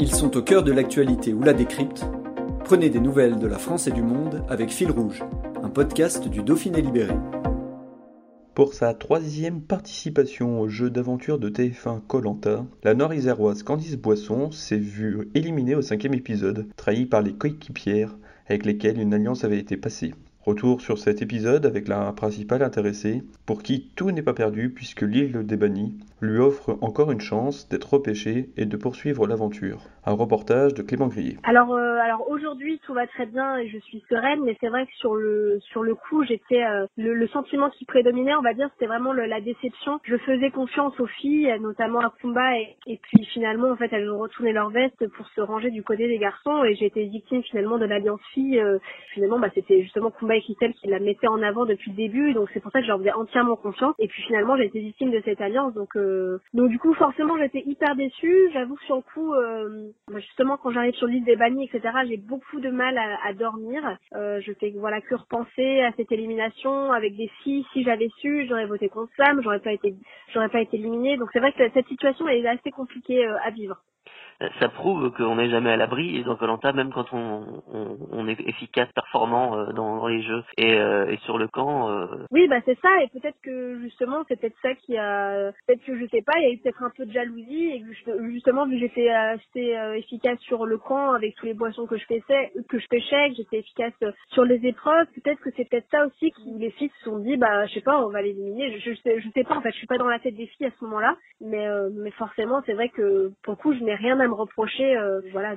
Ils sont au cœur de l'actualité ou la décrypte. Prenez des nouvelles de la France et du monde avec Fil Rouge, un podcast du Dauphiné Libéré. Pour sa troisième participation au jeu d'aventure de TF1 Colanta, la nord-iséroise Candice Boisson s'est vue éliminée au cinquième épisode, trahie par les coéquipières avec lesquelles une alliance avait été passée. Retour sur cet épisode avec la principale intéressée, pour qui tout n'est pas perdu puisque l'île des bannis lui offre encore une chance d'être repêchée et de poursuivre l'aventure. Un reportage de Clément Grillet. Euh, alors aujourd'hui tout va très bien et je suis sereine, mais c'est vrai que sur le sur le coup j'étais euh, le, le, sentiment qui prédominait, on va dire, c'était vraiment le, la déception. Je faisais confiance aux filles, notamment à Kumba, et, et puis finalement en fait elles ont retourné leur veste pour se ranger du côté des garçons et j'ai été victime finalement de l'alliance fille. Euh, finalement bah, c'était justement Kumba et Kittel qui la mettaient en avant depuis le début, donc c'est pour ça que je leur faisais entièrement confiance. Et puis finalement j'ai été victime de cette alliance, donc donc du coup forcément j'étais hyper déçue. J'avoue que sur le coup justement quand j'arrive sur l'île des bannis, etc., j'ai beaucoup de mal à, dormir. Euh, je fais voilà que repenser à cette élimination avec des filles. Si j'avais su, j'aurais voté contre Sam, j'aurais pas été, j'aurais pas été éliminée. Donc c'est vrai que cette situation est assez compliquée euh, à vivre ça prouve qu'on n'est jamais à l'abri et dans Colanta même quand on, on, on, est efficace, performant euh, dans, les jeux et, euh, et, sur le camp. Euh... Oui, bah c'est ça et peut-être que justement c'est peut-être ça qui a, peut-être que je sais pas, il y a eu peut-être un peu de jalousie et justement vu que j'étais assez euh, efficace sur le camp avec tous les boissons que je pêchais, que je pêchais, j'étais efficace sur les épreuves, peut-être que c'est peut-être ça aussi que les filles se sont dit bah je sais pas, on va l'éliminer. Je, je sais, je sais pas en fait, je suis pas dans la tête des filles à ce moment-là, mais mais forcément c'est vrai que pour le coup je n'ai rien à me reprocher. Euh, voilà,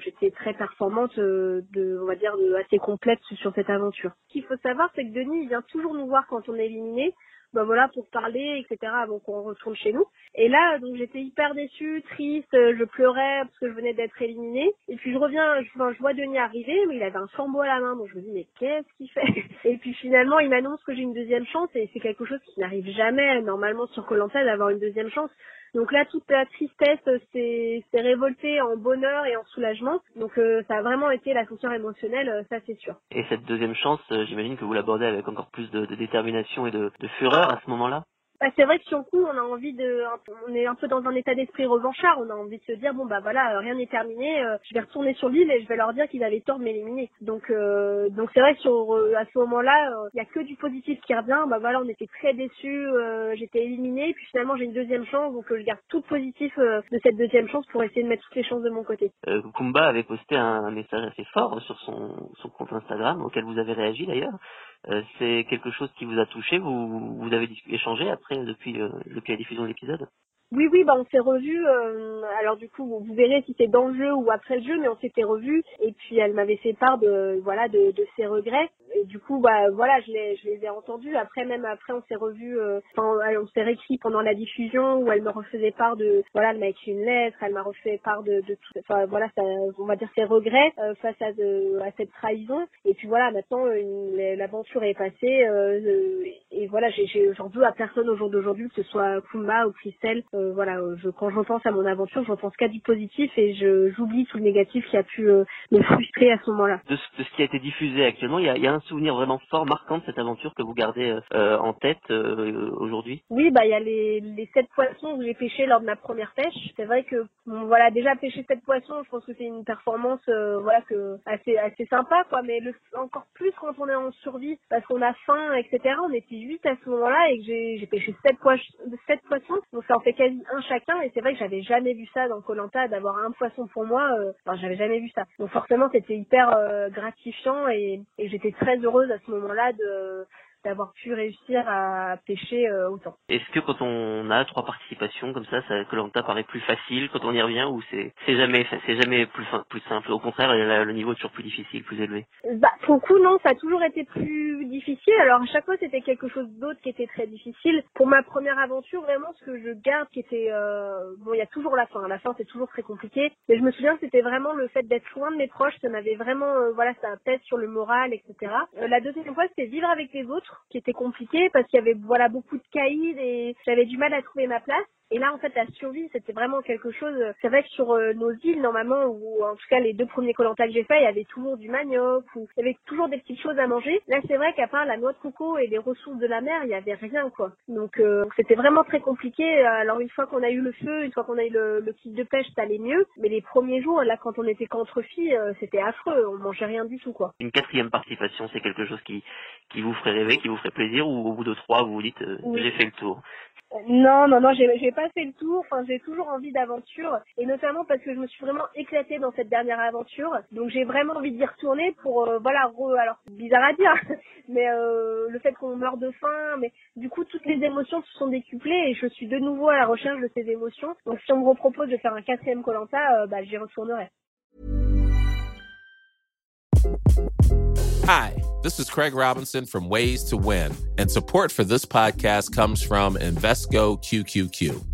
j'étais très performante, euh, de, on va dire, assez complète sur cette aventure. Ce qu'il faut savoir, c'est que Denis vient toujours nous voir quand on est éliminé. Ben voilà, pour parler, etc., avant qu'on retourne chez nous. Et là, donc j'étais hyper déçue, triste, je pleurais parce que je venais d'être éliminée. Et puis je reviens, je, vois Denis arriver, mais il avait un flambeau à la main, donc je me dis mais qu'est-ce qu'il fait? Et puis finalement, il m'annonce que j'ai une deuxième chance, et c'est quelque chose qui n'arrive jamais normalement sur Colanta d'avoir une deuxième chance. Donc là, toute la tristesse s'est révoltée en bonheur et en soulagement. Donc euh, ça a vraiment été l'ascenseur émotionnel, euh, ça c'est sûr. Et cette deuxième chance, euh, j'imagine que vous l'abordez avec encore plus de, de détermination et de, de fureur à ce moment-là? Bah, c'est vrai que sur le coup, on a envie de, on est un peu dans un état d'esprit revanchard. On a envie de se dire bon bah voilà, rien n'est terminé. Euh, je vais retourner sur l'île et je vais leur dire qu'ils avaient tort de m'éliminer. Donc euh, donc c'est vrai que sur euh, à ce moment-là, il y a que du positif qui revient. Bah voilà, on était très déçus. J'étais éliminée, puis finalement j'ai une deuxième chance, donc je garde tout positif de cette deuxième chance pour essayer de mettre toutes les chances de mon côté. Kumba avait posté un, message assez fort sur son, son compte Instagram auquel vous avez réagi d'ailleurs. Euh, c'est quelque chose qui vous a touché, vous, vous avez échangé après depuis, euh, depuis la diffusion de l'épisode? Oui, oui, bah on s'est revus. Euh, alors du coup, vous verrez si c'est dans le jeu ou après le jeu, mais on s'était revus. Et puis elle m'avait fait part de voilà de, de ses regrets. Et du coup, bah voilà, je les, je les ai entendus. Après, même après, on s'est revus. Euh, enfin, on s'est réécrit pendant la diffusion où elle me refaisait part de voilà, elle m'a écrit une lettre, elle m'a refait part de, de tout. Enfin voilà, ça, on va dire ses regrets euh, face à, de, à cette trahison. Et puis voilà, maintenant l'aventure est passée. et voilà, j'en veux à personne au jour d'aujourd'hui, que ce soit Kumba ou Christelle. Euh, voilà, euh, je, quand je repense à mon aventure, je repense qu'à du positif et je j'oublie tout le négatif qui a pu euh, me frustrer à ce moment-là. De, ce, de ce qui a été diffusé actuellement, il y a, y a, un souvenir vraiment fort, marquant de cette aventure que vous gardez en tête aujourd'hui? Oui, bah il y a les, les sept poissons que j'ai pêchés lors de ma première pêche. C'est vrai que voilà, déjà pêcher sept poissons, je pense que c'est une performance voilà que assez assez sympa quoi, mais encore plus quand on est en survie parce qu'on a faim, etc. On était huit à ce moment-là et que j'ai pêché sept, poissons, donc ça en fait quasi un chacun et c'est vrai que j'avais jamais vu ça dans Colanta d'avoir un poisson pour moi euh, enfin j'avais jamais vu ça donc forcément c'était hyper euh, gratifiant et j'étais très heureuse à ce moment-là de d'avoir pu réussir à pêcher euh, autant. Est-ce que quand on a trois participations comme ça, ça Colanta paraît plus facile quand on y revient ou c'est c'est jamais c'est jamais plus plus simple? Au contraire, le niveau est toujours plus difficile, plus élevé. Bah pour le coup non, ça a toujours été plus difficile. Alors à chaque fois c'était quelque chose d'autre qui était très difficile. Pour ma première aventure, vraiment ce que je garde qui était euh, bon, il y a toujours la fin. La fin c'est toujours très compliqué. Mais je me souviens c'était vraiment le fait d'être loin de mes proches, ça m'avait vraiment euh, voilà ça pèse sur le moral, etc. Euh, la deuxième fois c'était vivre avec les autres qui était compliqué parce qu'il y avait voilà beaucoup de caïds et j'avais du mal à trouver ma place. Et là, en fait, la survie, c'était vraiment quelque chose. C'est vrai que sur euh, nos îles, normalement, ou en tout cas les deux premiers colantas que j'ai fait, il y avait toujours du manioc, ou il y avait toujours des petites choses à manger. Là, c'est vrai qu'à part la noix de coco et les ressources de la mer, il y avait rien, quoi. Donc, euh, c'était vraiment très compliqué. Alors, une fois qu'on a eu le feu, une fois qu'on a eu le, le kit de pêche, ça allait mieux. Mais les premiers jours, là, quand on était qu'entre filles, euh, c'était affreux. On mangeait rien du tout, quoi. Une quatrième participation, c'est quelque chose qui qui vous ferait rêver, qui vous ferait plaisir, ou au bout de trois, vous vous dites, j'ai fait le tour? Non, non, non, j'ai pas fait le tour. Enfin, j'ai toujours envie d'aventure, et notamment parce que je me suis vraiment éclatée dans cette dernière aventure. Donc, j'ai vraiment envie d'y retourner pour, euh, voilà, alors c'est bizarre à dire, mais euh, le fait qu'on meurt de faim, mais du coup, toutes les émotions se sont décuplées et je suis de nouveau à la recherche de ces émotions. Donc, si on me repropose de faire un quatrième Colanta, euh, bah, j'y retournerai. Hi, this is Craig Robinson from Ways to Win, and support for this podcast comes from Invesco QQQ.